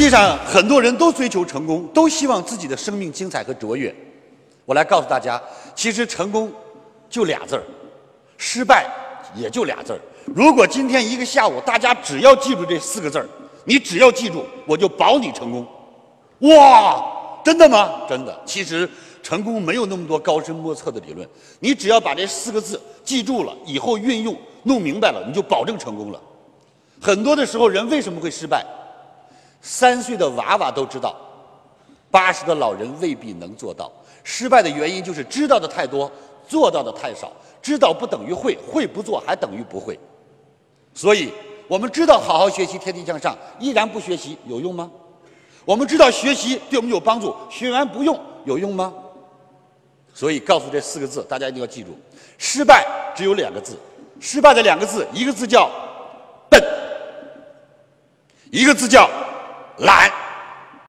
实际上，很多人都追求成功，都希望自己的生命精彩和卓越。我来告诉大家，其实成功就俩字儿，失败也就俩字儿。如果今天一个下午，大家只要记住这四个字儿，你只要记住，我就保你成功。哇，真的吗？真的。其实成功没有那么多高深莫测的理论，你只要把这四个字记住了，以后运用弄明白了，你就保证成功了。很多的时候，人为什么会失败？三岁的娃娃都知道，八十的老人未必能做到。失败的原因就是知道的太多，做到的太少。知道不等于会，会不做还等于不会。所以，我们知道好好学习，天天向上，依然不学习有用吗？我们知道学习对我们有帮助，学完不用有用吗？所以，告诉这四个字，大家一定要记住：失败只有两个字，失败的两个字，一个字叫笨，一个字叫懒。